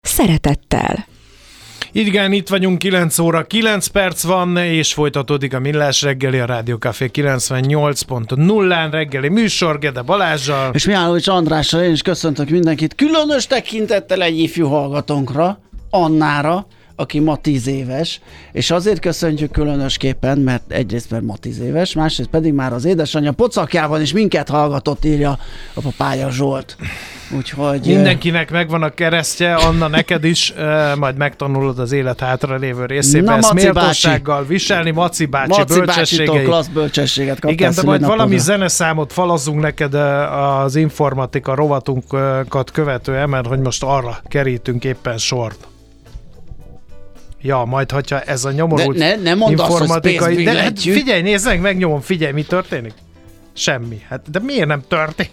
szeretettel. Igen, itt vagyunk, 9 óra 9 perc van, és folytatódik a Millás reggeli, a Rádió Café 98.0-án reggeli műsor, Gede Balázsjal. És Mihálovics Andrással én is köszöntök mindenkit, különös tekintettel egy ifjú hallgatónkra, Annára, aki ma 10 éves, és azért köszöntjük különösképpen, mert egyrészt mert ma 10 éves, másrészt pedig már az édesanyja pocakjában is minket hallgatott, írja a papája Zsolt. Úgyhogy... Mindenkinek megvan a keresztje, Anna neked is, majd megtanulod az élet hátra lévő részében. ezt méltósággal viselni, Maci bácsi, Maci bölcsességei. klassz bölcsességet Igen, de majd valami zeneszámot falazunk neked az informatika rovatunkat követően, mert hogy most arra kerítünk éppen sort. Ja, majd, hogyha ez a nyomorult ne, ne, ne informatikai... de hát figyelj, nézd meg, megnyomom, figyelj, mi történik? Semmi. Hát, de miért nem történik?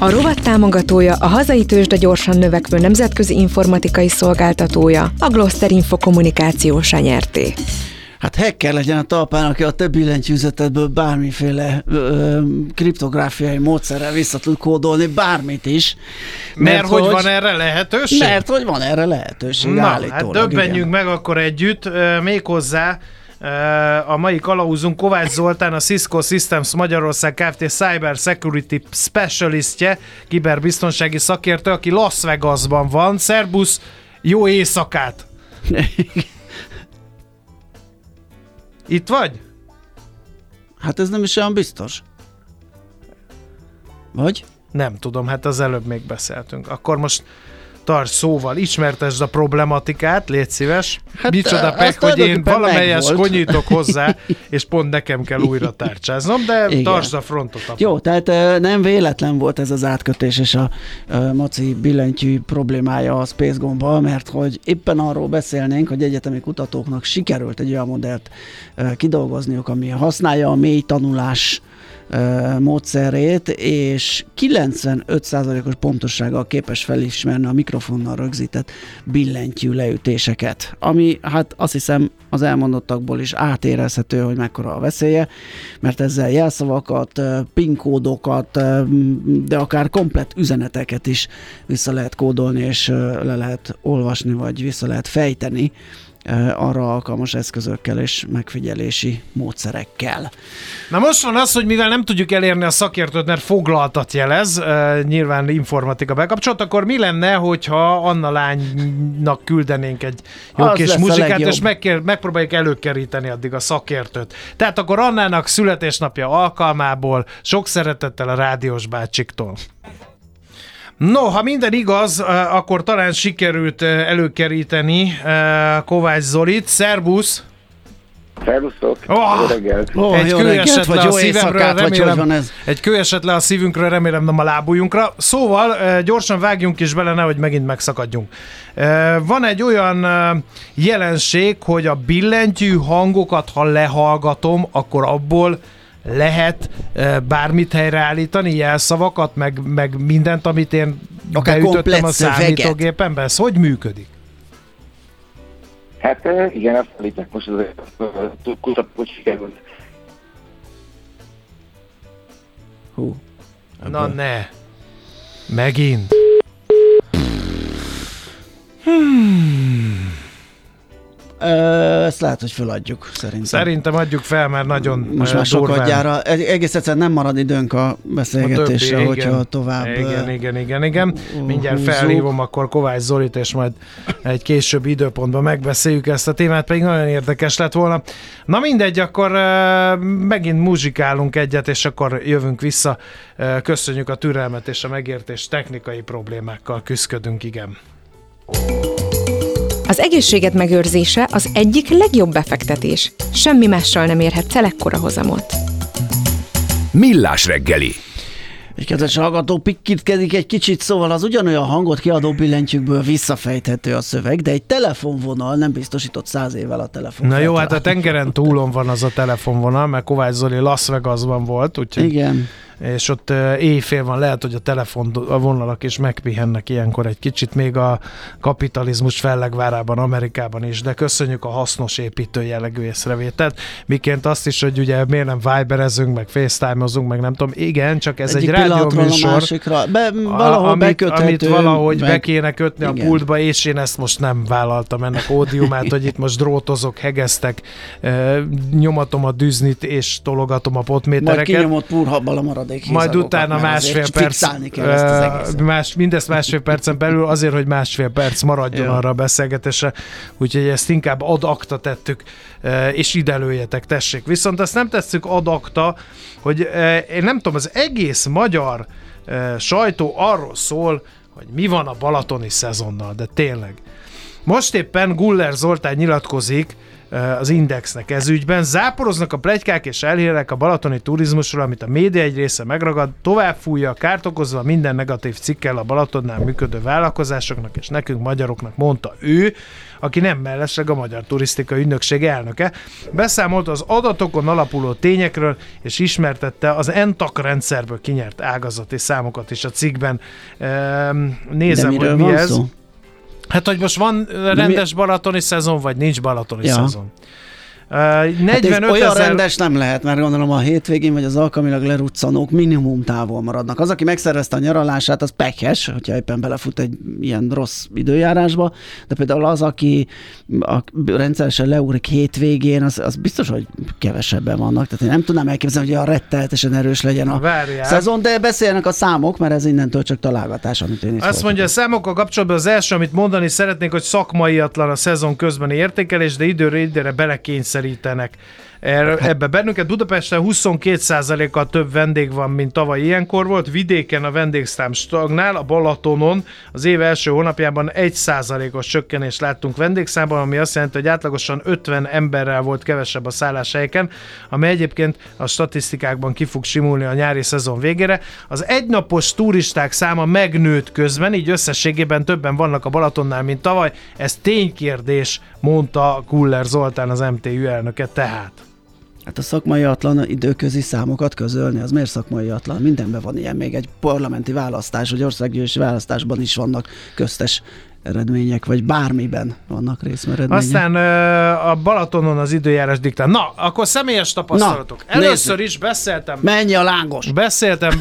A rovat támogatója a hazai tőzsde gyorsan növekvő nemzetközi informatikai szolgáltatója, a Gloster Info kommunikációs nyerté. Hát hacker legyen a talpán, aki a többi billentyűzetedből bármiféle ö, kriptográfiai módszerrel vissza tud kódolni bármit is. Mert, mert hogy, hogy van erre lehetőség? Mert hogy van erre lehetőség, Na, hát döbbenjünk igen. meg akkor együtt, méghozzá a mai kalauzunk Kovács Zoltán, a Cisco Systems Magyarország Kft. Cyber Security Specialistje, kiberbiztonsági szakértő, aki Las Vegasban van. Szerbusz, jó éjszakát! Itt vagy? Hát ez nem is olyan biztos. Vagy? Nem tudom, hát az előbb még beszéltünk. Akkor most tarts szóval, ismertesd a problematikát, légy szíves. Hát, Micsoda pek, hogy én valamelyes konyítok hozzá, és pont nekem kell újra tárcsáznom, de Igen. tartsd a frontot. A Jó, tehát nem véletlen volt ez az átkötés és a, a Maci billentyű problémája a Space Gomba, mert hogy éppen arról beszélnénk, hogy egyetemi kutatóknak sikerült egy olyan modellt kidolgozniuk, ami használja a mély tanulás módszerét, és 95%-os pontossággal képes felismerni a mikrofonnal rögzített billentyű leütéseket, ami hát azt hiszem az elmondottakból is átérezhető, hogy mekkora a veszélye, mert ezzel jelszavakat, pinkódokat, de akár komplett üzeneteket is vissza lehet kódolni, és le lehet olvasni, vagy vissza lehet fejteni arra alkalmas eszközökkel és megfigyelési módszerekkel. Na most van az, hogy mivel nem tudjuk elérni a szakértőt, mert foglaltat jelez, nyilván informatika bekapcsolat, akkor mi lenne, hogyha Anna lánynak küldenénk egy jó az kis muzsikát, és meg, megpróbáljuk előkeríteni addig a szakértőt. Tehát akkor Annának születésnapja alkalmából sok szeretettel a rádiós bácsiktól. No, ha minden igaz, akkor talán sikerült előkeríteni Kovács Zolit. Szerbusz! Szervusztok! Oh, oh, egy kő esett le a szívemről, remélem, ez? egy kő esett le a szívünkről, remélem nem a lábujunkra. Szóval gyorsan vágjunk is bele, nehogy megint megszakadjunk. Van egy olyan jelenség, hogy a billentyű hangokat, ha lehallgatom, akkor abból lehet bármit helyreállítani, jelszavakat, meg, meg mindent, amit én Akár beütöttem a számítógépembe? Ez hogy működik? Hát igen, azt állítják most az kutatók, sikerült. Hú. Na ne. Megint. Hmm. Ezt lehet, hogy feladjuk, szerintem. Szerintem adjuk fel, mert nagyon Most már sokadjára. Egész egyszerűen nem marad időnk a beszélgetésre, a többi, hogyha igen. tovább... Igen, igen, igen, igen. Mindjárt húzzuk. felhívom akkor Kovács Zolit, és majd egy később időpontban megbeszéljük ezt a témát, pedig nagyon érdekes lett volna. Na mindegy, akkor megint muzsikálunk egyet, és akkor jövünk vissza. Köszönjük a türelmet és a megértés technikai problémákkal küzdködünk, igen. Az egészséget megőrzése az egyik legjobb befektetés. Semmi mással nem érhet el ekkora hozamot. Millás reggeli. Egy kedves hallgató pikkitkedik egy kicsit, szóval az ugyanolyan hangot kiadó billentyűkből visszafejthető a szöveg, de egy telefonvonal nem biztosított száz évvel a telefon. Na jó, hát a tengeren túlon van az a telefonvonal, mert Kovács Zoli Las Vegasban volt, úgyhogy Igen és ott éjfél van, lehet, hogy a telefon a vonalak is megpihennek ilyenkor egy kicsit, még a kapitalizmus fellegvárában, Amerikában is, de köszönjük a hasznos építő jellegű észrevételt. Miként azt is, hogy ugye miért nem Viberezünk, meg FaceTime-ozunk, meg nem tudom, igen, csak ez Egyik egy rádióműsor. másikra, be, valahol amit, amit valahogy meg... be kéne kötni igen. a pultba, és én ezt most nem vállaltam ennek ódiumát, hogy itt most drótozok, hegeztek, nyomatom a düznit, és tologatom a potmétereket. Majd kinyomott purhabban a marad maradék Majd utána másfél perc, uh, más, mindezt másfél percen belül azért, hogy másfél perc maradjon Jó. arra a beszélgetésre, úgyhogy ezt inkább ad akta tettük, uh, és ide lőjetek, tessék. Viszont ezt nem tesszük ad akta, hogy uh, én nem tudom, az egész magyar sajtó arról szól, hogy mi van a balatoni szezonnal, de tényleg. Most éppen Guller Zoltán nyilatkozik, az Indexnek ez ügyben. Záporoznak a plegykák és elhírek a balatoni turizmusról, amit a média egy része megragad, tovább fújja, kárt okozva minden negatív cikkel a Balatonnál működő vállalkozásoknak és nekünk magyaroknak, mondta ő, aki nem mellesleg a Magyar Turisztika Ügynökség elnöke. Beszámolt az adatokon alapuló tényekről, és ismertette az ENTAK rendszerből kinyert ágazati számokat is a cikkben. Nézem, hogy mi ez. Szó? Hát, hogy most van rendes mi... balatoni szezon, vagy nincs balatoni ja. szezon. Uh, 45 hát olyan ezer... rendes nem lehet, mert gondolom a hétvégén vagy az alkalmilag leruccanók minimum távol maradnak. Az, aki megszervezte a nyaralását, az pekhes, hogyha éppen belefut egy ilyen rossz időjárásba, de például az, aki a rendszeresen leúrik hétvégén, az, az biztos, hogy kevesebben vannak. Tehát én nem tudnám elképzelni, hogy a retteltesen erős legyen a Várjál. szezon, de beszélnek a számok, mert ez innentől csak találgatás, amit én is Azt mondja, a számokkal kapcsolatban az első, amit mondani szeretnék, hogy szakmaiatlan a szezon közbeni értékelés, de időre időre belekényszer kényszerítenek. Er, ebbe bennünket. Budapesten 22%-kal több vendég van, mint tavaly ilyenkor volt. Vidéken a vendégszám stagnál, a Balatonon az év első hónapjában 1%-os csökkenést láttunk vendégszámban, ami azt jelenti, hogy átlagosan 50 emberrel volt kevesebb a szálláshelyeken, ami egyébként a statisztikákban ki fog simulni a nyári szezon végére. Az egynapos turisták száma megnőtt közben, így összességében többen vannak a Balatonnál, mint tavaly. Ez ténykérdés, mondta Kuller Zoltán, az MTÜ elnöke tehát. Hát a szakmai atlan időközi számokat közölni, az miért szakmai atlan? Mindenben van ilyen, még egy parlamenti választás, vagy országgyűlési választásban is vannak köztes eredmények, vagy bármiben vannak részmeredmények. Aztán a Balatonon az időjárás diktál. Na, akkor személyes tapasztalatok. Na, Először nézzük. is beszéltem. Mennyi a lángos? Beszéltem,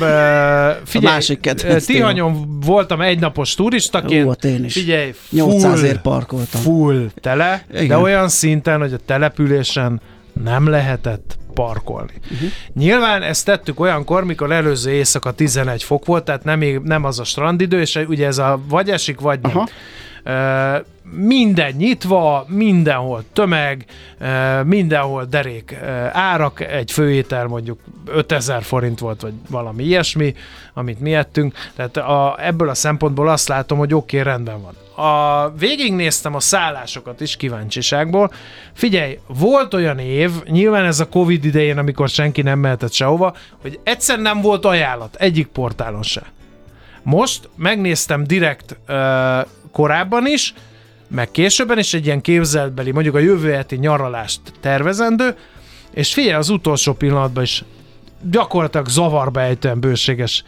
figyelj, a másik Tihanyon voltam egynapos turistaként. Ó, én is. Figyelj, full, 800 parkoltam. Full tele, Igen. de olyan szinten, hogy a településen nem lehetett parkolni. Uh-huh. Nyilván ezt tettük olyankor, mikor előző éjszaka 11 fok volt, tehát nem, nem az a strandidő, és ugye ez a vagy esik, vagy nem. Uh-huh. Minden nyitva, mindenhol tömeg, mindenhol derék árak, egy főétel mondjuk 5000 forint volt, vagy valami ilyesmi, amit mi ettünk. Tehát a, ebből a szempontból azt látom, hogy oké, okay, rendben van a, végignéztem a szállásokat is kíváncsiságból. Figyelj, volt olyan év, nyilván ez a Covid idején, amikor senki nem mehetett sehova, hogy egyszer nem volt ajánlat egyik portálon se. Most megnéztem direkt uh, korábban is, meg későbben is egy ilyen képzeltbeli, mondjuk a jövő heti nyaralást tervezendő, és figyelj, az utolsó pillanatban is gyakorlatilag zavarba ejtően bőséges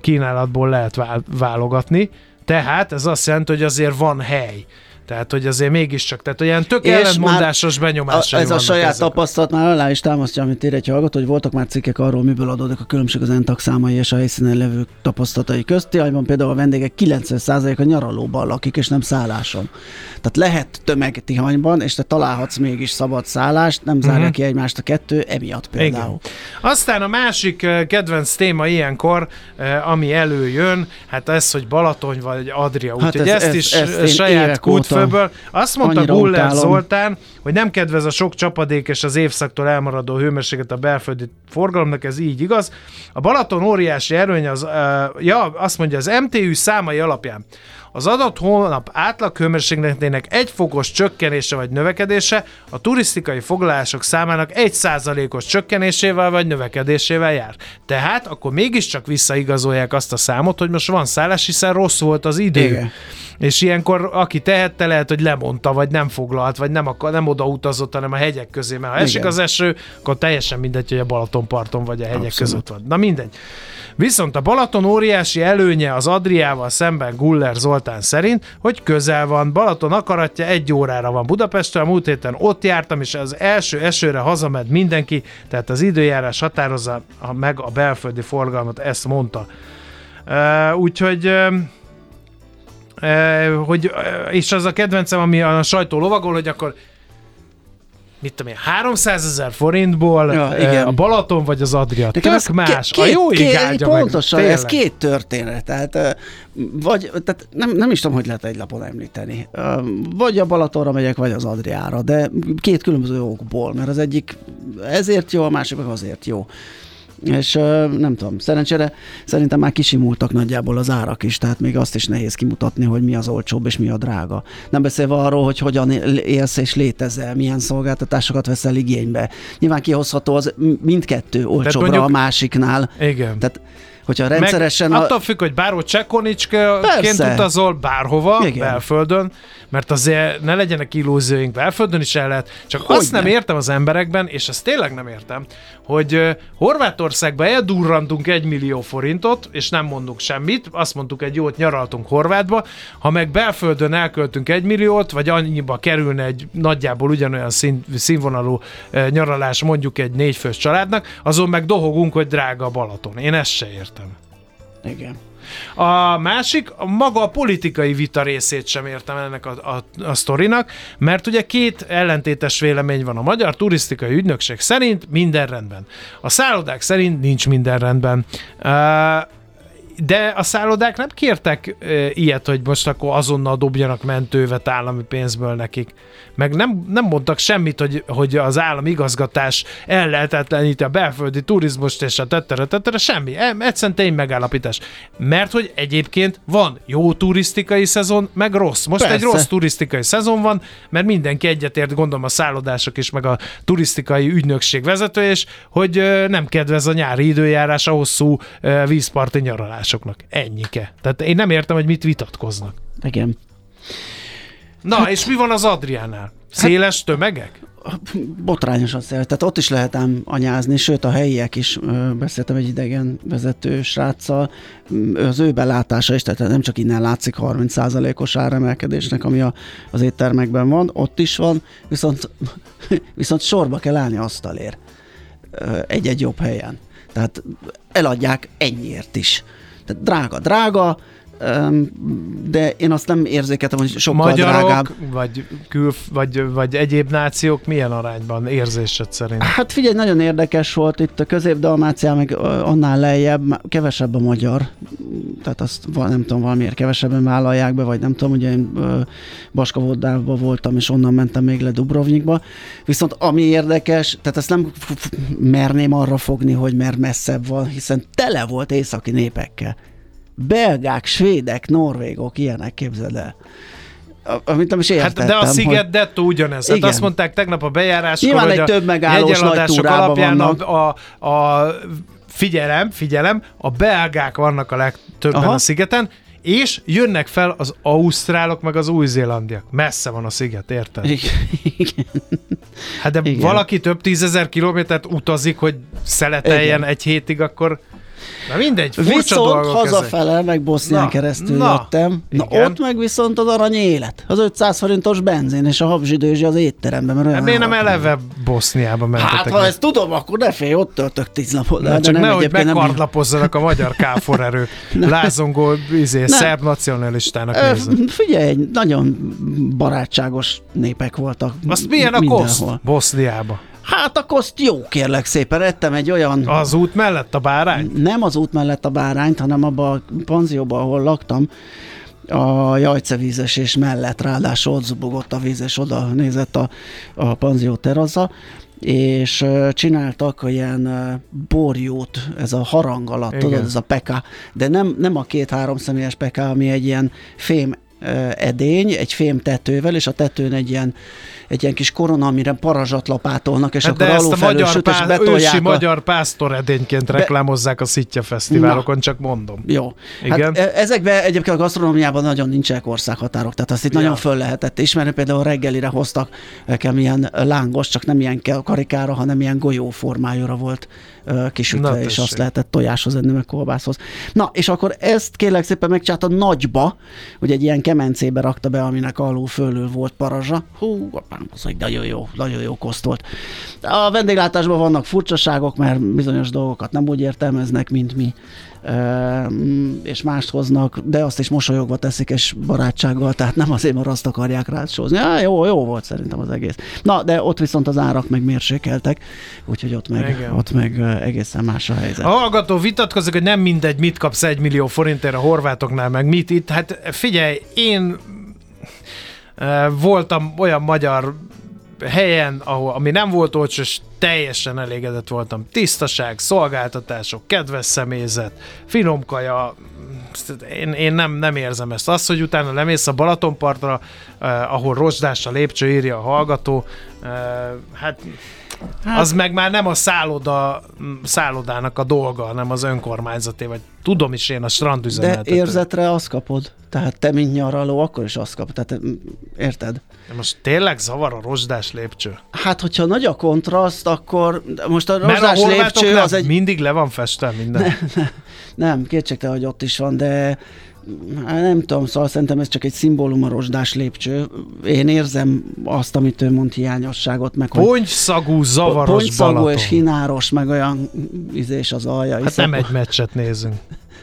kínálatból lehet válogatni. Tehát ez azt jelenti, hogy azért van hely. Tehát, hogy azért mégiscsak, tehát olyan tök ellentmondásos benyomásai Ez a saját ezek. tapasztalat már alá is támasztja, amit ír egy hallgató, hogy voltak már cikkek arról, miből adódik a különbség az entak számai és a helyszínen levő tapasztalatai közt. Tihanyban például a vendégek 90%-a nyaralóban lakik, és nem szálláson. Tehát lehet tömeg Tihanyban, és te találhatsz mégis szabad szállást, nem zárja uh-huh. ki egymást a kettő, emiatt például. Igen. Aztán a másik eh, kedvenc téma ilyenkor, eh, ami előjön, hát ez, hogy Balaton vagy Adria. Hát Úgyhogy ez, ezt ez, is ezt saját kútfőből. Azt mondta Guller Zoltán, hogy nem kedvez a sok csapadék és az évszaktól elmaradó hőmérséklet a belföldi forgalomnak, ez így igaz. A Balaton óriási erőny az, uh, ja, azt mondja, az MTÜ számai alapján az adott hónap átlag hőmérsékletének egy fokos csökkenése vagy növekedése a turisztikai foglalások számának egy százalékos csökkenésével vagy növekedésével jár. Tehát akkor mégiscsak visszaigazolják azt a számot, hogy most van szállás, hiszen rossz volt az idő. Igen. És ilyenkor aki tehette, lehet, hogy lemondta, vagy nem foglalt, vagy nem, akar, nem oda utazott, hanem a hegyek közé. Mert ha esik Igen. az eső, akkor teljesen mindegy, hogy a Balatonparton vagy a hegyek Abszolút. között van. Na mindegy. Viszont a Balaton óriási előnye az Adriával szemben Guller Zoltán szerint, hogy közel van. Balaton akaratja egy órára van Budapesten, a múlt héten ott jártam, és az első esőre hazamed mindenki, tehát az időjárás határozza meg a belföldi forgalmat, ezt mondta. Uh, úgyhogy uh, hogy, és az a kedvencem, ami a sajtó lovagol, hogy akkor mit tudom én, 300 ezer forintból ja, igen. a Balaton vagy az Adria. Tök más. Két, a jó két, Pontosan, meg, ez két történet. Tehát, vagy, tehát nem, nem is tudom, hogy lehet egy lapon említeni. Vagy a Balatonra megyek, vagy az Adriára, de két különböző okból, mert az egyik ezért jó, a másik meg azért jó és nem tudom, szerencsére szerintem már kisimultak nagyjából az árak is, tehát még azt is nehéz kimutatni, hogy mi az olcsóbb és mi a drága. Nem beszélve arról, hogy hogyan élsz és létezel, milyen szolgáltatásokat veszel igénybe. Nyilván kihozható az mindkettő olcsóbbra mondjuk, a másiknál. Igen. Tehát hogyha rendszeresen... Meg. Attól függ, hogy bárhol csekkonicskaként utazol, bárhova, Igen. belföldön, mert azért ne legyenek illúzióink, belföldön is el lehet, csak hogy azt ne? nem értem az emberekben, és ezt tényleg nem értem, hogy Horvátországba eldurrantunk egy millió forintot, és nem mondunk semmit, azt mondtuk egy jót nyaraltunk Horvátba, ha meg belföldön elköltünk egy milliót, vagy annyiba kerülne egy nagyjából ugyanolyan szín, színvonalú nyaralás mondjuk egy négyfős családnak, azon meg dohogunk, hogy drága a Balaton. Én ezt se értem. Igen. A másik, maga a politikai vita részét sem értem ennek a, a, a sztorinak, mert ugye két ellentétes vélemény van. A Magyar Turisztikai Ügynökség szerint minden rendben. A szállodák szerint nincs minden rendben. Uh, de a szállodák nem kértek e, ilyet, hogy most akkor azonnal dobjanak mentővet állami pénzből nekik. Meg nem, nem mondtak semmit, hogy, hogy az állami igazgatás ellehetetleníti a belföldi turizmust és a tettere, tettere, semmi. E, egyszerűen tény megállapítás. Mert hogy egyébként van jó turisztikai szezon, meg rossz. Most Persze. egy rossz turisztikai szezon van, mert mindenki egyetért, gondolom a szállodások is, meg a turisztikai ügynökség vezető, és hogy nem kedvez a nyári időjárás a hosszú vízparti nyaralás másoknak. Ennyike. Tehát én nem értem, hogy mit vitatkoznak. Igen. Na, hát, és mi van az Adriánál? Széles hát, tömegek? Botrányosan széles. Tehát ott is lehet ám anyázni, sőt a helyiek is, beszéltem egy idegen vezető sráccal, az ő belátása is, tehát nem csak innen látszik 30%-os áremelkedésnek, ami a, az éttermekben van, ott is van, viszont, viszont sorba kell állni asztalért egy-egy jobb helyen. Tehát eladják ennyiért is. Tehát drága, drága, de én azt nem érzékeltem, hogy sokkal Magyarok, drágább. Vagy, kül, vagy, vagy egyéb nációk milyen arányban érzésed szerint? Hát figyelj, nagyon érdekes volt itt a közép-dalmácián, meg annál lejjebb, kevesebb a magyar, tehát azt nem tudom, valamiért kevesebben vállalják be, vagy nem tudom, ugye én Baskavodában voltam, és onnan mentem még le Dubrovnikba. Viszont ami érdekes, tehát ezt nem merném arra fogni, hogy mert messzebb van, hiszen tele volt északi népekkel belgák, svédek, norvégok, ilyenek, képzeld el. Amit nem is értettem, hát de a Sziget hogy... Detto ugyanez. Hát azt mondták tegnap a bejáráskor, Nyilván hogy egy több megállós nagy alapján vannak. a, a, a figyelem, figyelem, a belgák vannak a legtöbben Aha. a szigeten, és jönnek fel az ausztrálok, meg az új-zélandiak. Messze van a sziget, érted? Igen. Hát de Igen. valaki több tízezer kilométert utazik, hogy szeleteljen Igen. egy hétig, akkor Na mindegy, Viszont hazafele, ezek. meg Bosznián Na, keresztül na, jöttem. Na igen. ott meg viszont az arany élet. Az 500 forintos benzin és a habzsidőzsi az étteremben. Mert Hát miért nem eleve Boszniába mentetek? Hát, ha ezt tudom, akkor ne félj, ott töltök tíz napot. Na, csak nem, nehogy egyébként nem- megkardlapozzanak a magyar káfor erők. Lázongó, izé, szerb nacionalistának Ö. Figyelj, nagyon barátságos népek voltak. Azt milyen a koszt Boszniába? Hát a koszt jó, kérlek szépen. Ettem egy olyan... Az út mellett a bárány? Nem az út mellett a bárányt, hanem abban a panzióban, ahol laktam, a jajcevízes és mellett, ráadásul ott zubogott a víz, és oda nézett a, a panzió terasza, és csináltak ilyen borjót, ez a harang alatt, Igen. tudod, ez a peka, de nem, nem a két-három személyes peka, ami egy ilyen fém edény, egy fém tetővel, és a tetőn egy ilyen, egy ilyen kis korona, amire parazsat lapátolnak, és Hát akkor ezt a magyar, süt, és pá- betolják ősi a... magyar pásztoredényként reklámozzák a Szitja fesztiválokon, csak mondom. Jó. Igen. Hát ezekben egyébként a gasztronómiában nagyon nincsenek országhatárok, tehát azt itt Ja. nagyon föl lehetett ismerni. Például reggelire hoztak nekem ilyen lángos, csak nem ilyen karikára, hanem ilyen golyó formájára volt kisütve, Na, és tessék. azt lehetett tojáshoz enni, meg kolbászhoz. Na, és akkor ezt kérlek szépen megcsinálta nagyba, hogy egy ilyen kemencébe rakta be, aminek alul fölül volt parazsa. Hú, apám, az egy nagyon jó, nagyon jó koszt volt. A vendéglátásban vannak furcsaságok, mert bizonyos dolgokat nem úgy értelmeznek, mint mi, és mást hoznak, de azt is mosolyogva teszik, és barátsággal, tehát nem azért, mert azt akarják rácsózni. Á, jó, jó volt szerintem az egész. Na, de ott viszont az árak meg mérsékeltek, úgyhogy ott meg, Igen. ott meg egészen más a helyzet. A hallgató vitatkozik, hogy nem mindegy, mit kapsz egy millió forintért a horvátoknál, meg mit itt. Hát figyelj, én voltam olyan magyar helyen, ahol, ami nem volt olcsó, és teljesen elégedett voltam. Tisztaság, szolgáltatások, kedves személyzet, finom kaja, én, én nem, nem érzem ezt. Az, hogy utána lemész a Balatonpartra, eh, ahol rozsdás a lépcső, írja a hallgató, eh, hát Hát, az meg már nem a szálloda, szállodának a dolga, hanem az önkormányzaté, vagy tudom is én a De strandüzemeltető. érzetre azt kapod. Tehát te, mint nyaraló, akkor is azt kapod. Tehát, mm, érted? De most tényleg zavar a rozsdás lépcső? Hát, hogyha nagy a kontraszt, akkor most a Mert a rozsdás lépcső az egy... mindig le van festve minden. Nem, kétségtelen, hogy ott is van, de hát nem tudom, szóval szerintem ez csak egy szimbólum a rozsdás lépcső. Én érzem azt, amit ő mond hiányosságot, meg Pontyszagú, zavaros pontyszagú Balaton. és hináros, meg olyan ízés az alja. Hát nem egy meccset nézünk.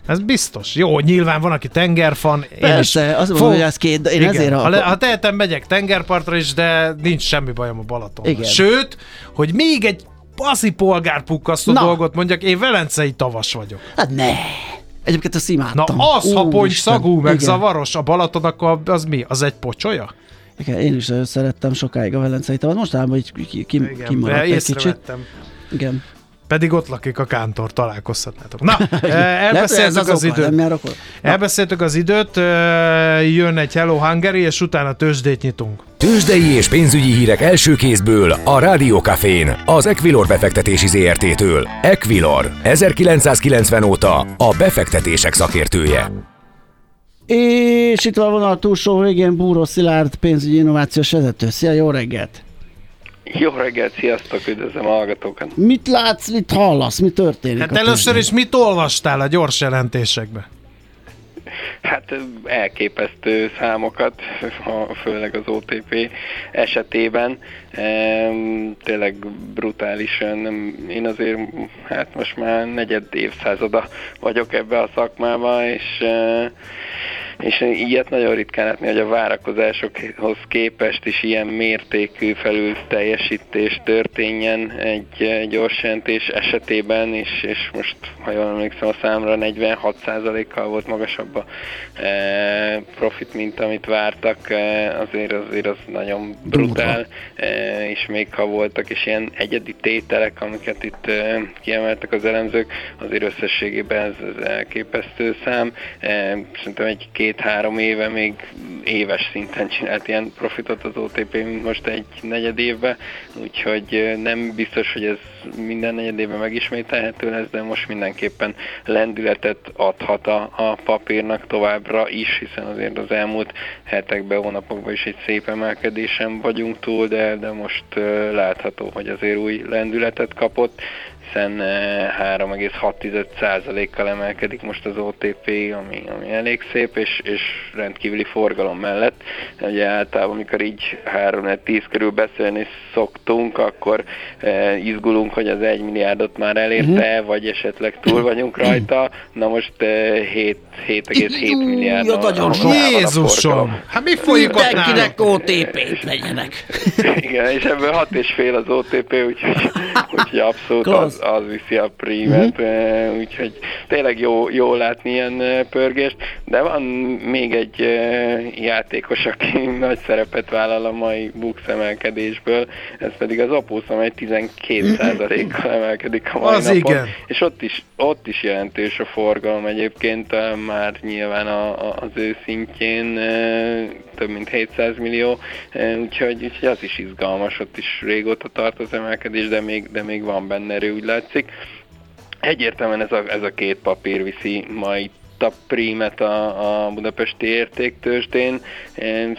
Ez biztos. Jó, nyilván van, aki tengerfan. Én Persze, is azt mondom, fog- hogy ez két, én Igen. ezért ha, le, akar- ha tehetem, megyek tengerpartra is, de nincs semmi bajom a Balaton. Igen. Sőt, hogy még egy baszi polgárpukkasztó Na. dolgot mondjak, én velencei tavas vagyok. Hát ne! Egyébként azt Na imádtam. az, ha ponty szagú, meg Igen. zavaros a Balaton, akkor az mi? Az egy pocsolya? Igen, én is szerettem sokáig a Velencei tavat. Mostanában így ki, ki, ki, kimaradt egy kicsit. észrevettem. Igen. Pedig ott lakik a kántor, találkozhatnátok. Na, elbeszéltük az, oka, időt. Elbeszéltük az időt, jön egy Hello Hungary, és utána tőzsdét nyitunk. Tőzsdei és pénzügyi hírek első kézből a Rádiókafén, az Equilor befektetési ZRT-től. Equilor, 1990 óta a befektetések szakértője. És itt van a vonal túlsó végén Búró Szilárd, pénzügyi innovációs vezető. Szia, jó reggelt! Jó reggelt, sziasztok, üdvözlöm a hallgatókat. Mit látsz, mit hallasz, mi történik? Hát először is mit olvastál a gyors jelentésekbe? Hát elképesztő számokat, főleg az OTP esetében. Tényleg brutálisan. Én azért, hát most már negyed évszázada vagyok ebbe a szakmába, és és ilyet nagyon ritkán látni, hogy a várakozásokhoz képest is ilyen mértékű felül teljesítés történjen egy gyors jelentés esetében, és, és most, ha jól emlékszem, a számra 46%-kal volt magasabb a eh, profit, mint amit vártak, eh, azért, azért az nagyon brutál, eh, és még ha voltak is ilyen egyedi tételek, amiket itt eh, kiemeltek az elemzők, azért összességében ez, ez elképesztő szám. Eh, Szerintem egy két-három éve még éves szinten csinált ilyen profitot az OTP, mint most egy negyed évben, úgyhogy nem biztos, hogy ez minden negyed évben megismételhető lesz, de most mindenképpen lendületet adhat a, a papírnak továbbra is, hiszen azért az elmúlt hetekben, hónapokban is egy szép emelkedésen vagyunk túl, de, de most látható, hogy azért új lendületet kapott hiszen 3,6%-kal emelkedik most az OTP, ami, ami elég szép, és, és rendkívüli forgalom mellett. Ugye általában, amikor így 3-10 körül beszélni szoktunk, akkor izgulunk, hogy az 1 milliárdot már elérte, uh-huh. vagy esetleg túl vagyunk rajta. Na most 7,7 milliárd. Jézusom! Hát mi folyik ott Mindenkinek OTP-t legyenek. Igen, és ebből 6,5 az OTP, úgyhogy, úgyhogy abszolút az, az viszi a prímet, uh-huh. úgyhogy tényleg jó, jó látni ilyen pörgést, de van még egy játékos, aki nagy szerepet vállal a mai bux emelkedésből, ez pedig az Opus, amely 12%-kal emelkedik a mai az napon. Igen. És ott is, ott is jelentős a forgalom egyébként, már nyilván a, a, az ő szintjén több mint 700 millió, úgyhogy, úgyhogy az is izgalmas, ott is régóta tart az emelkedés, de még, de még van benne erő, úgy látszik. Egyértelműen ez a, ez a két papír viszi majd a prímet a, a budapesti értéktősdén.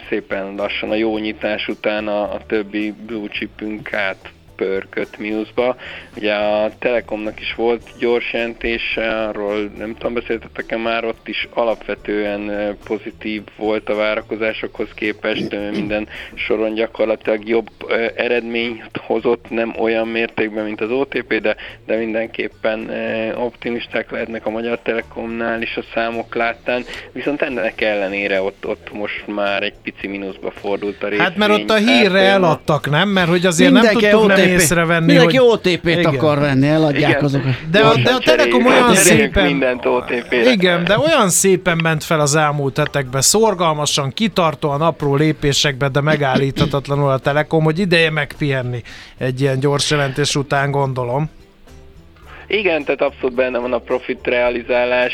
Szépen lassan a jó nyitás után a, a többi blue chipünk át pörkött mínuszba. Ugye a Telekomnak is volt gyors jelentése, arról nem tudom, beszéltetek-e már, ott is alapvetően pozitív volt a várakozásokhoz képest, minden soron gyakorlatilag jobb eredményt hozott, nem olyan mértékben, mint az OTP, de, de mindenképpen optimisták lehetnek a Magyar Telekomnál is a számok láttán, viszont ennek ellenére ott, ott most már egy pici mínuszba fordult a részvény. Hát mert ott a hírre eladtak, nem? Mert hogy azért Mindenki nem nem észrevenni, Mindenki hogy... OTP-t akar venni, eladják Igen. azokat. De a, de a Telekom olyan szépen... mindent OTP-re. Igen, de olyan szépen ment fel az elmúlt hetekben, szorgalmasan, kitartóan, apró lépésekben, de megállíthatatlanul a Telekom, hogy ideje megpihenni egy ilyen gyors jelentés után, gondolom. Igen, tehát abszolút benne van a profit realizálás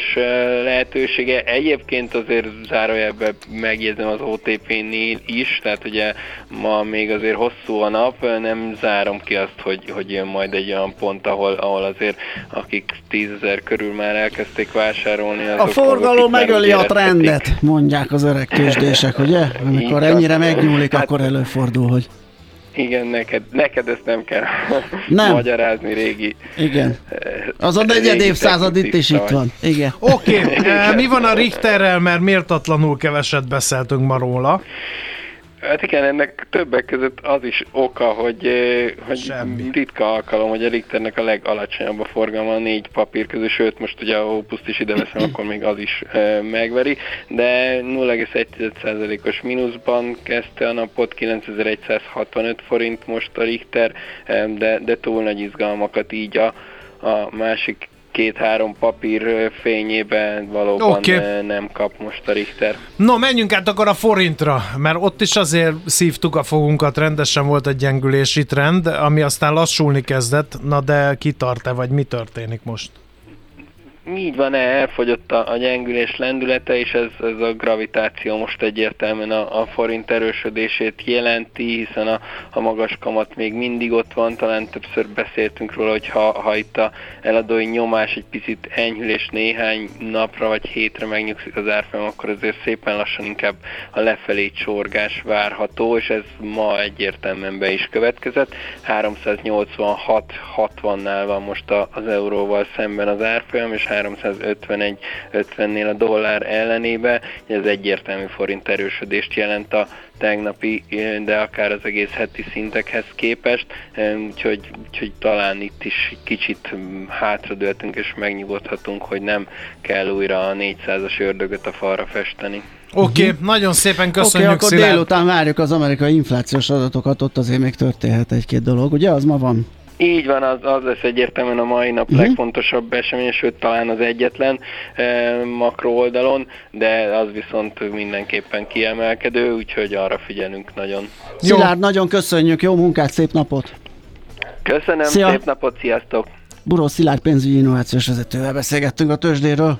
lehetősége. Egyébként azért zárójelben megjegyzem az OTP-nél is, tehát ugye ma még azért hosszú a nap, nem zárom ki azt, hogy, hogy jön majd egy olyan pont, ahol, ahol azért akik 10 ezer körül már elkezdték vásárolni, azok A forgalom megöli a trendet, mondják az öreg tőzsdések, ugye? Amikor ennyire megnyúlik, Hát- akkor előfordul, hogy Igen, neked, neked ezt nem kell Nem. magyarázni régi. igen. eh, Az a negyed évszázad itt is itt van. Igen. Oké, okay. mi van a Richterrel, mert méltatlanul keveset beszéltünk ma róla. Hát igen, ennek többek között az is oka, hogy, eh, hogy Semmi. ritka alkalom, hogy a Richternek a legalacsonyabb a forgalma a négy papír közül, sőt most ugye a Opuszt is ide veszem, akkor még az is eh, megveri, de 0,1%-os mínuszban kezdte a napot, 9165 forint most a Richter, eh, de, de túl nagy izgalmakat így a, a másik két-három papír fényében valóban okay. nem kap most a Richter. No, menjünk át akkor a forintra, mert ott is azért szívtuk a fogunkat, rendesen volt egy gyengülési trend, ami aztán lassulni kezdett, na de kitart-e, vagy mi történik most? Így van, elfogyott a, a gyengülés lendülete, és ez, ez a gravitáció most egyértelműen a, a forint erősödését jelenti, hiszen a, a magas kamat még mindig ott van, talán többször beszéltünk róla, hogy ha, ha itt a eladói nyomás egy picit enyhül, és néhány napra vagy hétre megnyugszik az árfolyam, akkor azért szépen lassan inkább a lefelé csorgás várható, és ez ma egyértelműen be is következett. 386-60-nál van most a, az euróval szemben az árfolyam, és 351-50-nél a dollár ellenébe. Ez egyértelmű forint erősödést jelent a tegnapi, de akár az egész heti szintekhez képest, úgyhogy, úgyhogy talán itt is kicsit hátradőltünk és megnyugodhatunk, hogy nem kell újra a 400-as ördögöt a falra festeni. Oké, okay, nagyon szépen köszönjük akkor Szilárd. délután várjuk az amerikai inflációs adatokat, ott azért még történhet egy-két dolog, ugye? Az ma van. Így van, az, az lesz egyértelműen a mai nap uh-huh. legfontosabb esemény, sőt talán az egyetlen e, makro oldalon, de az viszont mindenképpen kiemelkedő, úgyhogy arra figyelünk nagyon. Jó. Szilárd, nagyon köszönjük, jó munkát, szép napot! Köszönöm, Szia. szép napot, sziasztok! Buró Szilárd pénzügyi innovációs vezetővel beszélgettünk a tőzsdéről.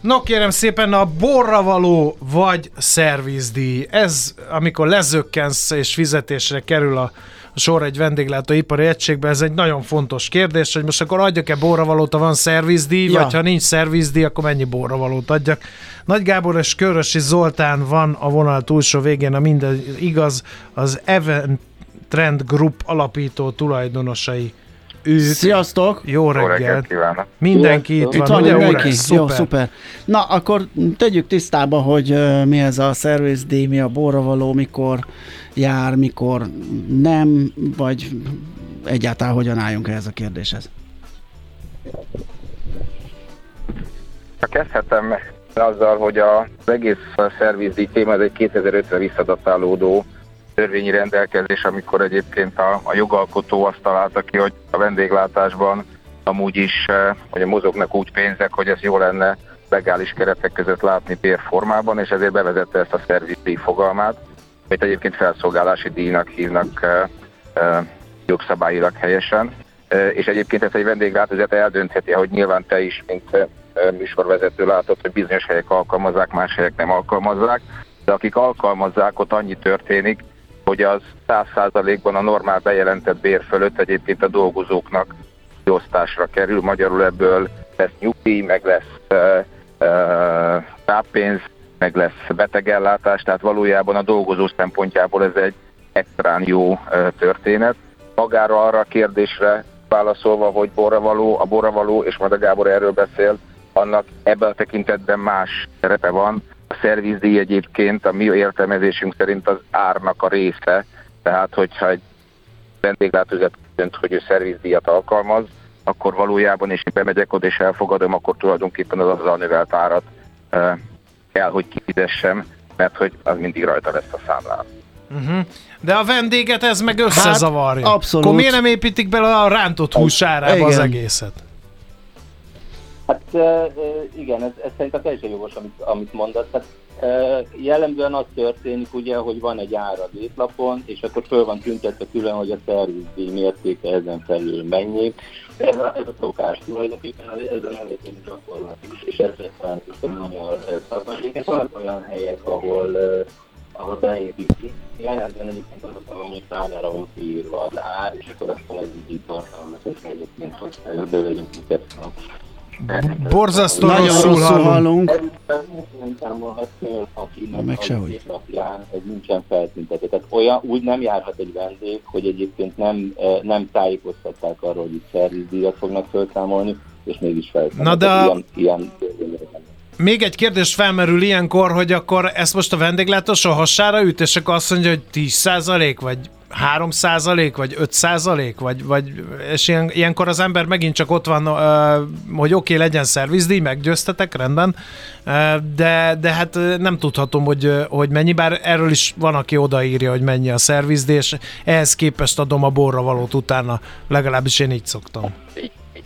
No kérem szépen, a borra való vagy szervizdíj. Ez, amikor lezökkensz és fizetésre kerül a sor egy vendéglátóipari egységbe, ez egy nagyon fontos kérdés, hogy most akkor adjak-e borravalót, ha van szervizdíj, ja. vagy ha nincs szervizdíj, akkor mennyi borravalót adjak. Nagy Gábor és Körösi Zoltán van a vonal túlsó végén, a minden igaz, az Event Trend Group alapító tulajdonosai ők. Sziasztok! Jó reggelt! kívánok! Mindenki itt, van, ugye? Mindenki. Szuper. Jó, szuper. Na, akkor tegyük tisztába, hogy uh, mi ez a szervizdíj, mi a borravaló, mikor jár, mikor nem, vagy egyáltalán hogyan álljunk ehhez a kérdéshez? Ha kezdhetem azzal, hogy az egész szervizdíj téma ez egy 2005-re visszadatálódó törvényi rendelkezés, amikor egyébként a, a jogalkotó azt találta ki, hogy a vendéglátásban amúgy is hogy mozognak úgy pénzek, hogy ez jó lenne legális keretek között látni bérformában, és ezért bevezette ezt a szervizdíj fogalmát amit egyébként felszolgálási díjnak hívnak jogszabályilag helyesen. És egyébként ezt egy vendéglátózat eldöntheti, hogy nyilván te is, mint műsorvezető látod, hogy bizonyos helyek alkalmazzák, más helyek nem alkalmazzák, de akik alkalmazzák, ott annyi történik, hogy az 100%-ban a normál bejelentett bér fölött egyébként a dolgozóknak osztásra kerül, magyarul ebből lesz nyugdíj, meg lesz uh, táppénz, meg lesz betegellátás, tehát valójában a dolgozó szempontjából ez egy extrán jó történet. Magára arra a kérdésre válaszolva, hogy borravaló, a borravaló, és majd a Gábor erről beszél, annak ebben a tekintetben más szerepe van. Szervizdíj egyébként a mi értelmezésünk szerint az árnak a része, tehát hogyha egy vendéglátózat dönt, hogy ő szervizdíjat alkalmaz, akkor valójában, és bemegyek oda és elfogadom, akkor tulajdonképpen az azzal növelt árat kell, hogy kifizessem, mert hogy az mindig rajta lesz a számlán. Uh-huh. De a vendéget ez meg összezavarja. Hát, abszolút. Akkor miért nem építik bele a rántott húsárába az egészet? Hát igen, ez, ez szerintem teljesen jogos, amit, amit mondasz. Tehát, jellemzően az történik ugye, hogy van egy ára az étlapon, és akkor föl van tüntetve külön, hogy a szervizdíj mértéke ezen felül mennyi. Ez a, ez a szokás tulajdonképpen, ezen elég gyakorlat is, és változtam nagyon szakmányéket. Vannak olyan helyek, ahol ahol beépítik. Jellemzően egyébként az a hogy számára van kiírva az ár, és akkor azt a egy tartalmat, és egyébként, hogy bővegyünk Borzasztó Nagyon rosszul, rosszul hallunk. Meg sehogy. Ez nincsen feltüntetve. Tehát olyan, úgy nem járhat egy vendég, hogy egyébként nem, nem tájékoztatták arról, hogy itt szervizdíjat fognak felszámolni, és mégis felszámolnak. Na de a... ilyen, ilyen még egy kérdés felmerül ilyenkor, hogy akkor ezt most a vendéglátós a hasára üt, és akkor azt mondja, hogy 10% vagy 3 százalék, vagy 5 százalék, vagy, vagy és ilyen, ilyenkor az ember megint csak ott van, hogy oké, okay, legyen szervizdíj, meggyőztetek, rendben, de, de hát nem tudhatom, hogy, hogy mennyi, bár erről is van, aki odaírja, hogy mennyi a szervizdíj, és ehhez képest adom a borra valót utána, legalábbis én így szoktam.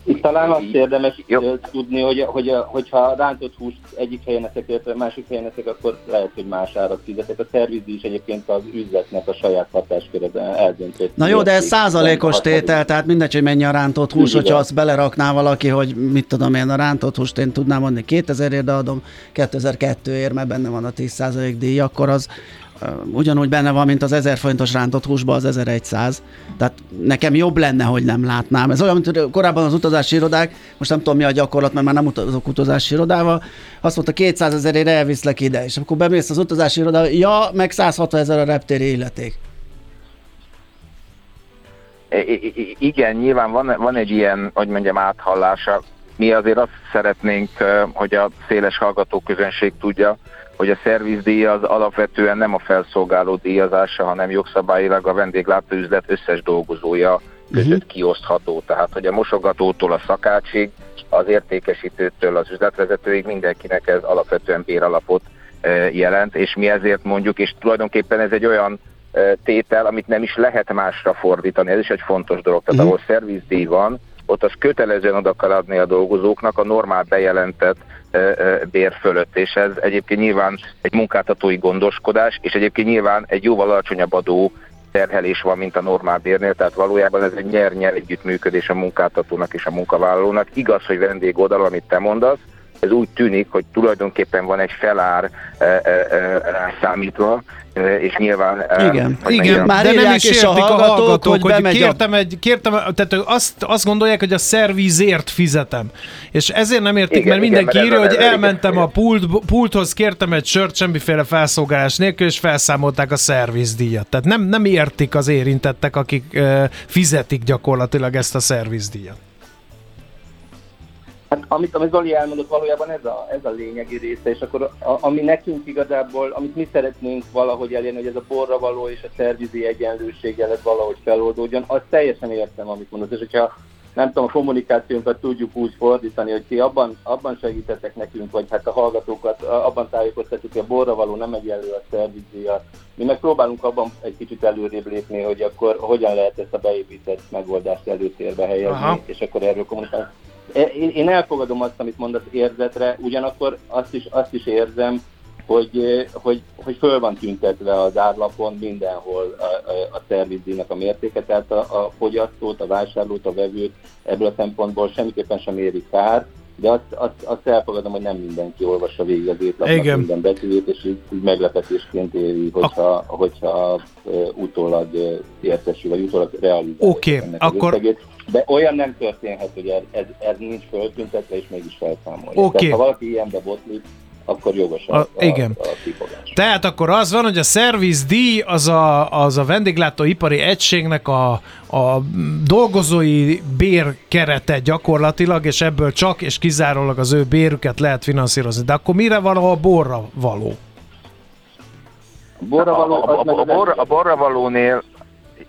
Itt talán azt érdemes Jó. tudni, hogy, hogy, hogyha a rántott húst egyik helyen eszek, illetve másik helyen eszek, akkor lehet, hogy más árat fizetek. A szervizi is egyébként az üzletnek a saját hatáskörben eldöntött. Na jó, de ez százalékos tétel, tehát mindegy, hogy mennyi a rántott hús, Igen. hogyha azt belerakná valaki, hogy mit tudom én, a rántott húst én tudnám mondani 2000 ért, de adom 2002 ér, mert benne van a 10% díj, akkor az ugyanúgy benne van, mint az 1000 forintos rántott húsban az 1100. Tehát nekem jobb lenne, hogy nem látnám. Ez olyan, mint korábban az utazási irodák, most nem tudom mi a gyakorlat, mert már nem utazok utazási irodával, azt mondta 200 ezerért elviszlek ide, és akkor bemész az utazási irodába, ja, meg 160 ezer a reptéri illeték. Igen, nyilván van, van egy ilyen, hogy mondjam, áthallása. Mi azért azt szeretnénk, hogy a széles hallgatóközönség tudja, hogy a szervizdíj az alapvetően nem a felszolgáló díjazása, hanem jogszabályilag a vendéglátóüzlet összes dolgozója között uh-huh. kiosztható. Tehát, hogy a mosogatótól a szakácsig, az értékesítőtől az üzletvezetőig mindenkinek ez alapvetően béralapot e, jelent, és mi ezért mondjuk, és tulajdonképpen ez egy olyan e, tétel, amit nem is lehet másra fordítani, ez is egy fontos dolog. Tehát uh-huh. ahol szervizdíj van, ott az kötelezően oda kell adni a dolgozóknak a normál bejelentett bér fölött, és ez egyébként nyilván egy munkáltatói gondoskodás, és egyébként nyilván egy jóval alacsonyabb adó terhelés van, mint a normál bérnél, tehát valójában ez egy nyer-nyer együttműködés a munkáltatónak és a munkavállalónak. Igaz, hogy vendég oldal, amit te mondasz, ez úgy tűnik, hogy tulajdonképpen van egy felár e, e, e, számítva, és nyilván... Igen, igen már de nem is értik a hallgatók, a hallgatók hogy, hogy kértem, a... egy, kértem, tehát azt, azt gondolják, hogy a szervizért fizetem. És ezért nem értik, igen, mert mindenki igen, írja, hogy elmentem a pult, pulthoz, kértem egy sört, semmiféle felszolgálás nélkül, és felszámolták a szervizdíjat. Tehát nem, nem értik az érintettek, akik uh, fizetik gyakorlatilag ezt a szervizdíjat. Hát amit, amit Zoli elmondott, valójában ez a, ez a lényegi része, és akkor a, ami nekünk igazából, amit mi szeretnénk valahogy elérni, hogy ez a borra való és a szervizi egyenlőséggel ez valahogy feloldódjon, azt teljesen értem, amit mondott, és hogyha nem tudom, a kommunikációnkat tudjuk úgy fordítani, hogy ti abban, abban segítettek nekünk, vagy hát a hallgatókat abban tájékoztatjuk, hogy a borra való nem egyenlő a szervizia. Mi meg próbálunk abban egy kicsit előrébb lépni, hogy akkor hogyan lehet ezt a beépített megoldást előtérbe helyezni, Aha. és akkor erről kommunikálni. Én elfogadom azt, amit mondasz érzetre, ugyanakkor azt is, azt is érzem, hogy, hogy, hogy föl van tüntetve az árlapon mindenhol a, a, a szervizdíjnak a mértéke, tehát a, a fogyasztót, a vásárlót, a vevőt ebből a szempontból semmiképpen sem éri kár, de azt, azt, azt elfogadom, hogy nem mindenki olvassa végig az étlapnak minden betűjét, és így, így meglepetésként éri, hogyha, a... hogyha uh, utólag értesül, vagy utólag realizálja. Oké, okay, akkor... De olyan nem történhet, hogy ez, ez, ez nincs föltüntetve, és mégis felszámolja. Okay. Tehát, ha valaki ilyenbe botlik, akkor jogos a, a, igen. a, a kifogás. Tehát akkor az van, hogy a szervizdíj az a, az a vendéglátóipari egységnek a, a dolgozói bérkerete gyakorlatilag, és ebből csak és kizárólag az ő bérüket lehet finanszírozni. De akkor mire való a borra való? A borra való, a, a, a, a, bor, a borra valónél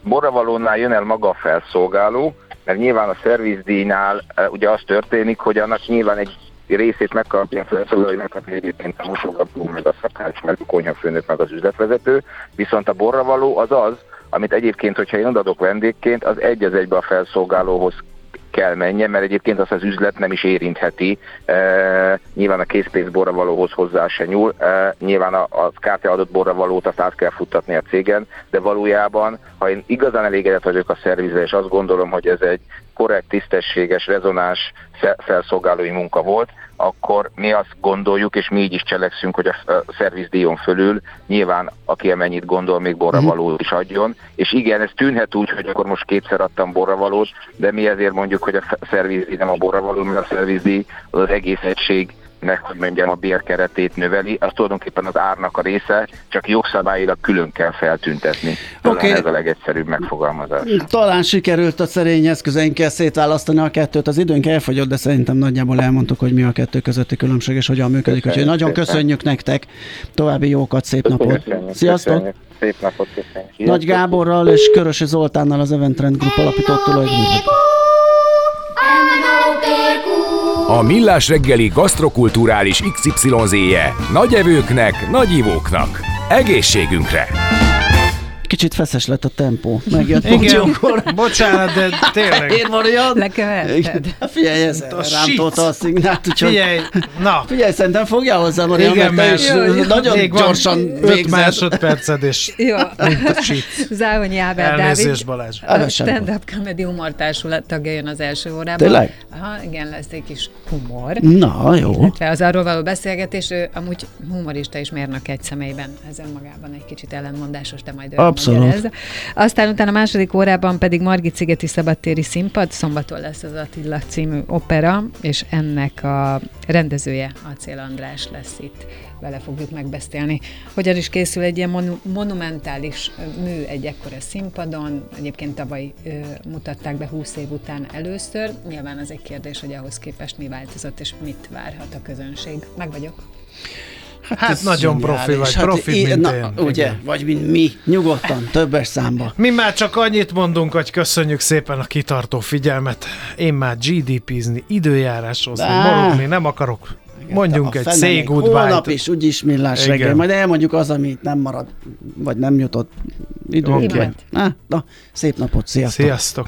borravalónál jön el maga a felszolgáló, mert nyilván a szervizdíjnál ugye az történik, hogy annak nyilván egy részét megkapja a hogy megkapja egyébként a mosogató, meg a szakács, meg a konyhafőnök, meg az üzletvezető, viszont a borravaló az az, amit egyébként, hogyha én adok vendégként, az egy az egybe a felszolgálóhoz kell menjen, mert egyébként azt az üzlet nem is érintheti. E, nyilván a készpénz borravalóhoz hozzá se nyúl, e, nyilván a, a KT adott borravalót azt át kell futtatni a cégen, de valójában, ha én igazán elégedett vagyok a szervizre, és azt gondolom, hogy ez egy korrekt, tisztességes, rezonás felszolgálói munka volt, akkor mi azt gondoljuk, és mi így is cselekszünk, hogy a szervizdíjon fölül nyilván, aki amennyit gondol, még borravalót mhm. is adjon. És igen, ez tűnhet úgy, hogy akkor most kétszer adtam borravalót, de mi ezért mondjuk, hogy a szervizdíj nem a borravaló, mert a szervizdíj az az egész egység meg, hogy mondjam, a bérkeretét növeli, az tulajdonképpen az árnak a része, csak jogszabályilag külön kell feltüntetni. Okay. Ez a legegyszerűbb megfogalmazás. Talán sikerült a szerény eszközeinkkel szétválasztani a kettőt. Az időnk elfogyott, de szerintem nagyjából elmondtuk, hogy mi a kettő közötti különbség és hogyan működik. Köszönjük Úgyhogy nagyon szépen. köszönjük nektek. További jókat, szép napot. Köszönjük, Sziasztok! Köszönjük. Szép napot köszönjük. Nagy Gáborral és Körösi Zoltánnal az Eventrend Group alapított tulajdonos. A Millás reggeli gasztrokulturális XYZ-je nagy evőknek, nagy ivóknak. Egészségünkre! Kicsit feszes lett a tempó. Megjött Igen, bocsánat, de tényleg. Én van olyan? Lekeverted. Figyelj, ez a rámtolta a szignált, úgyhogy... Figyelj, na. Figyelj, szerintem fogja hozzá, Marian, Igen, mert is nagyon még gyorsan végzett. 5 másodperced, és jó. mint a Závonyi Ábel Dávid. Balázs. A Stand-up Comedy Humor Társulat tagja jön az első órában. Tényleg? Aha, igen, lesz egy kis humor. Na, jó. Illetve az arról való beszélgetés, ő amúgy humorista és mérnök egy személyben. Ez önmagában egy kicsit ellenmondásos, de majd ő Abszolút. Aztán utána a második órában pedig Margit Szigeti Szabadtéri Színpad, szombaton lesz az Attila című opera, és ennek a rendezője, Acél András lesz itt vele fogjuk megbeszélni. Hogyan is készül egy ilyen monu- monumentális mű egy ekkora színpadon, egyébként tavaly ö, mutatták be 20 év után először, nyilván az egy kérdés, hogy ahhoz képest mi változott, és mit várhat a közönség. Meg vagyok. Hát, hát nagyon profi vagy, hát profi, én, mint na, én. Ugye, igen. vagy mint mi, nyugodtan, többes számba. Mi már csak annyit mondunk, hogy köszönjük szépen a kitartó figyelmet. Én már GDP-zni, időjáráshozni, morogni nem akarok. Mondjunk egy say goodbye Holnap is úgyis millás reggel, majd elmondjuk az, amit nem marad, vagy nem jutott idő. Okay. Na, na, szép napot, sziasztok! Sziasztok!